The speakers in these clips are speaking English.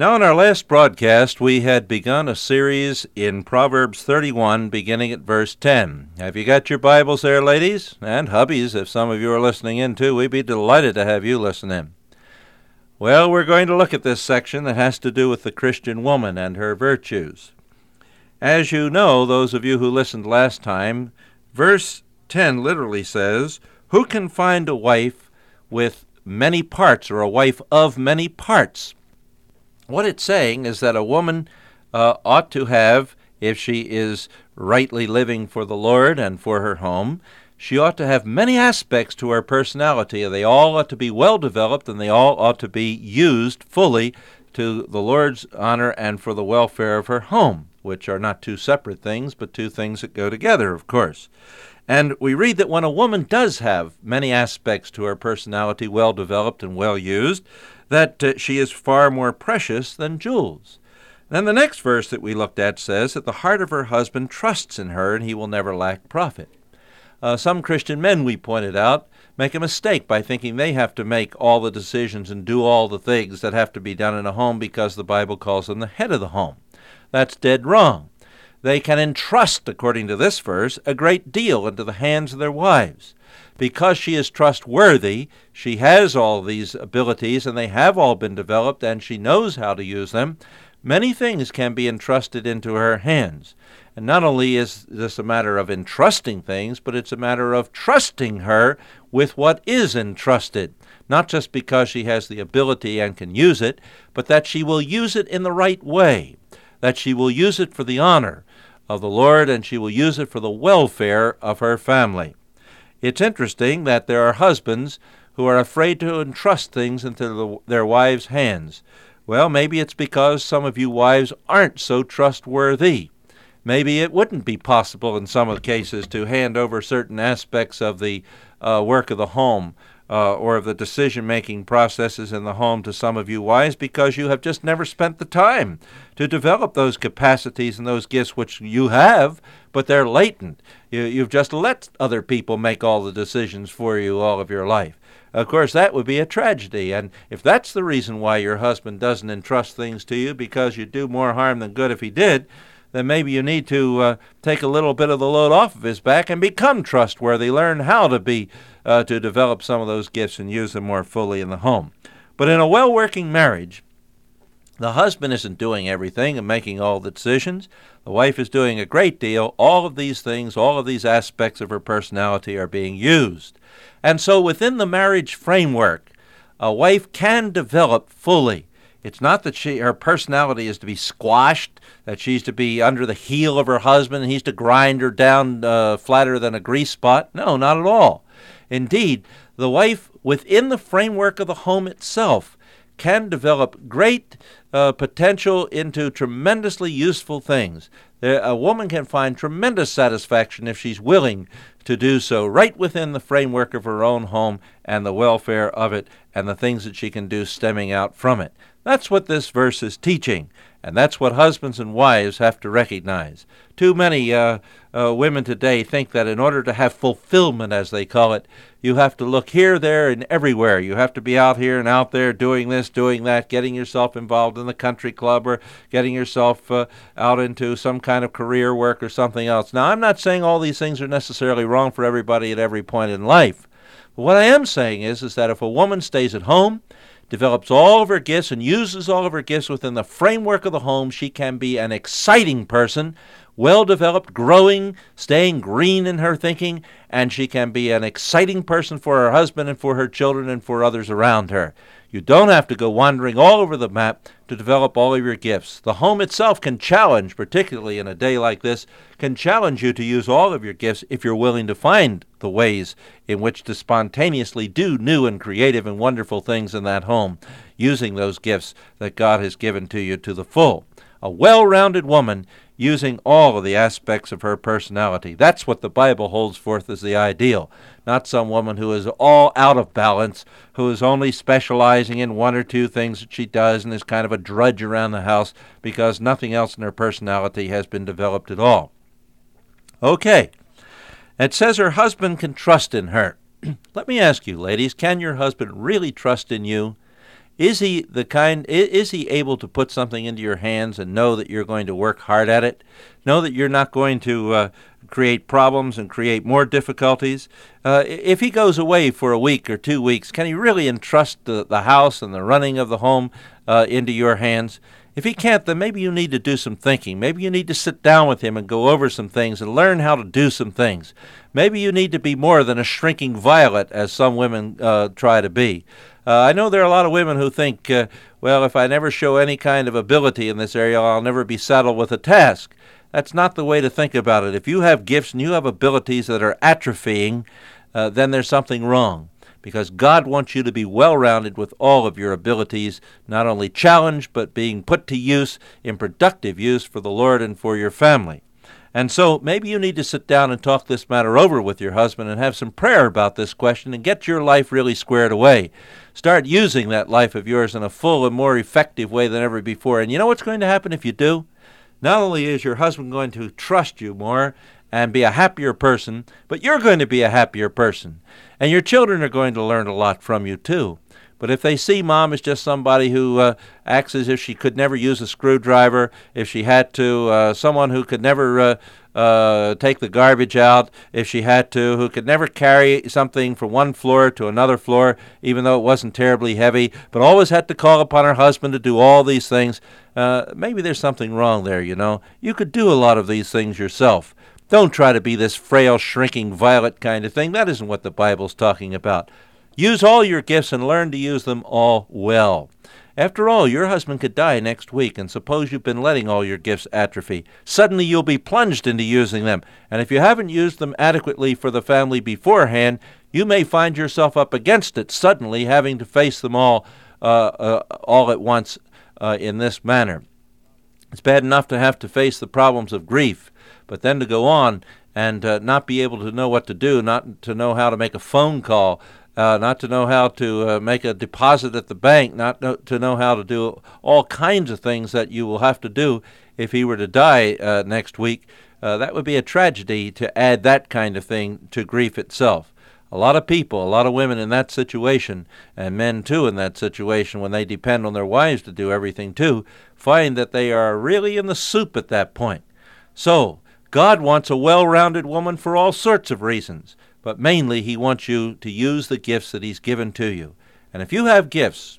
Now, in our last broadcast, we had begun a series in Proverbs 31, beginning at verse 10. Have you got your Bibles there, ladies? And hubbies, if some of you are listening in too, we'd be delighted to have you listen in. Well, we're going to look at this section that has to do with the Christian woman and her virtues. As you know, those of you who listened last time, verse 10 literally says, Who can find a wife with many parts, or a wife of many parts? What it's saying is that a woman uh, ought to have, if she is rightly living for the Lord and for her home, she ought to have many aspects to her personality. They all ought to be well developed and they all ought to be used fully to the Lord's honor and for the welfare of her home, which are not two separate things, but two things that go together, of course. And we read that when a woman does have many aspects to her personality well developed and well used, that uh, she is far more precious than jewels. Then the next verse that we looked at says that the heart of her husband trusts in her and he will never lack profit. Uh, some Christian men, we pointed out, make a mistake by thinking they have to make all the decisions and do all the things that have to be done in a home because the Bible calls them the head of the home. That's dead wrong. They can entrust, according to this verse, a great deal into the hands of their wives because she is trustworthy, she has all these abilities and they have all been developed and she knows how to use them, many things can be entrusted into her hands. And not only is this a matter of entrusting things, but it's a matter of trusting her with what is entrusted. Not just because she has the ability and can use it, but that she will use it in the right way, that she will use it for the honor of the Lord and she will use it for the welfare of her family. It's interesting that there are husbands who are afraid to entrust things into the, their wives' hands. Well, maybe it's because some of you wives aren't so trustworthy. Maybe it wouldn't be possible in some of the cases to hand over certain aspects of the uh, work of the home uh, or of the decision making processes in the home to some of you wives because you have just never spent the time to develop those capacities and those gifts which you have, but they're latent. You, you've just let other people make all the decisions for you all of your life. Of course, that would be a tragedy. And if that's the reason why your husband doesn't entrust things to you because you'd do more harm than good if he did, then maybe you need to uh, take a little bit of the load off of his back and become trustworthy. Learn how to be uh, to develop some of those gifts and use them more fully in the home. But in a well working marriage, the husband isn't doing everything and making all the decisions. The wife is doing a great deal. All of these things, all of these aspects of her personality are being used. And so within the marriage framework, a wife can develop fully it's not that she her personality is to be squashed, that she's to be under the heel of her husband and he's to grind her down uh, flatter than a grease spot. No, not at all. Indeed, the wife within the framework of the home itself can develop great uh, potential into tremendously useful things. A woman can find tremendous satisfaction if she's willing to do so right within the framework of her own home and the welfare of it and the things that she can do stemming out from it. That's what this verse is teaching, and that's what husbands and wives have to recognize. Too many uh, uh, women today think that in order to have fulfillment, as they call it, you have to look here, there, and everywhere. You have to be out here and out there doing this, doing that, getting yourself involved in the country club or getting yourself uh, out into some kind of career work or something else. Now, I'm not saying all these things are necessarily wrong for everybody at every point in life. But what I am saying is, is that if a woman stays at home, develops all of her gifts and uses all of her gifts within the framework of the home, she can be an exciting person, well developed, growing, staying green in her thinking, and she can be an exciting person for her husband and for her children and for others around her. You don't have to go wandering all over the map to develop all of your gifts. The home itself can challenge, particularly in a day like this, can challenge you to use all of your gifts if you're willing to find the ways in which to spontaneously do new and creative and wonderful things in that home, using those gifts that God has given to you to the full. A well rounded woman using all of the aspects of her personality. That's what the Bible holds forth as the ideal, not some woman who is all out of balance, who is only specializing in one or two things that she does and is kind of a drudge around the house because nothing else in her personality has been developed at all. Okay. It says her husband can trust in her. Let me ask you, ladies, can your husband really trust in you? Is he the kind is he able to put something into your hands and know that you're going to work hard at it? Know that you're not going to uh, create problems and create more difficulties. Uh, if he goes away for a week or two weeks, can he really entrust the, the house and the running of the home uh, into your hands? If he can't, then maybe you need to do some thinking. Maybe you need to sit down with him and go over some things and learn how to do some things. Maybe you need to be more than a shrinking violet, as some women uh, try to be. Uh, I know there are a lot of women who think, uh, well, if I never show any kind of ability in this area, I'll never be saddled with a task. That's not the way to think about it. If you have gifts and you have abilities that are atrophying, uh, then there's something wrong. Because God wants you to be well rounded with all of your abilities, not only challenged, but being put to use in productive use for the Lord and for your family. And so maybe you need to sit down and talk this matter over with your husband and have some prayer about this question and get your life really squared away. Start using that life of yours in a full and more effective way than ever before. And you know what's going to happen if you do? Not only is your husband going to trust you more and be a happier person, but you're going to be a happier person. And your children are going to learn a lot from you, too. But if they see mom as just somebody who uh, acts as if she could never use a screwdriver, if she had to, uh, someone who could never uh, uh, take the garbage out if she had to, who could never carry something from one floor to another floor, even though it wasn't terribly heavy, but always had to call upon her husband to do all these things, uh, maybe there's something wrong there, you know. You could do a lot of these things yourself. Don't try to be this frail, shrinking violet kind of thing. That isn't what the Bible's talking about. Use all your gifts and learn to use them all well. After all, your husband could die next week, and suppose you've been letting all your gifts atrophy. Suddenly you'll be plunged into using them, and if you haven't used them adequately for the family beforehand, you may find yourself up against it, suddenly having to face them all uh, uh, all at once uh, in this manner. It's bad enough to have to face the problems of grief, but then to go on and uh, not be able to know what to do, not to know how to make a phone call, uh, not to know how to uh, make a deposit at the bank, not to know how to do all kinds of things that you will have to do if he were to die uh, next week. Uh, that would be a tragedy to add that kind of thing to grief itself. A lot of people, a lot of women in that situation, and men too in that situation, when they depend on their wives to do everything too, find that they are really in the soup at that point. So, God wants a well rounded woman for all sorts of reasons but mainly he wants you to use the gifts that he's given to you. And if you have gifts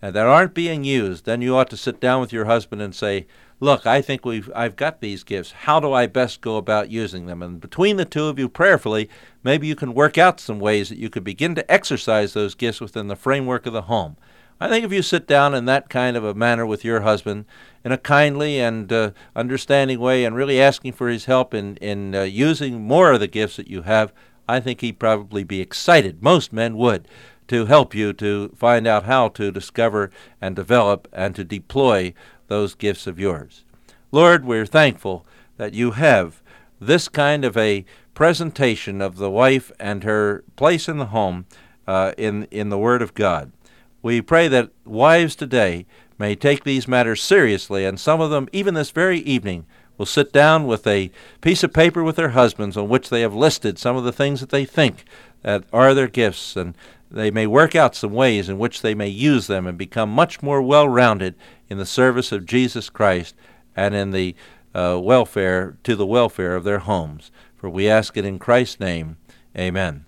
that aren't being used, then you ought to sit down with your husband and say, "Look, I think we've I've got these gifts. How do I best go about using them?" And between the two of you prayerfully, maybe you can work out some ways that you could begin to exercise those gifts within the framework of the home. I think if you sit down in that kind of a manner with your husband, in a kindly and uh, understanding way, and really asking for his help in in uh, using more of the gifts that you have, I think he'd probably be excited. Most men would to help you to find out how to discover and develop and to deploy those gifts of yours. Lord, we're thankful that you have this kind of a presentation of the wife and her place in the home uh, in, in the Word of God. We pray that wives today may take these matters seriously, and some of them, even this very evening, will sit down with a piece of paper with their husbands on which they have listed some of the things that they think that are their gifts, and they may work out some ways in which they may use them and become much more well rounded in the service of Jesus Christ and in the uh, welfare to the welfare of their homes. For we ask it in Christ's name. Amen.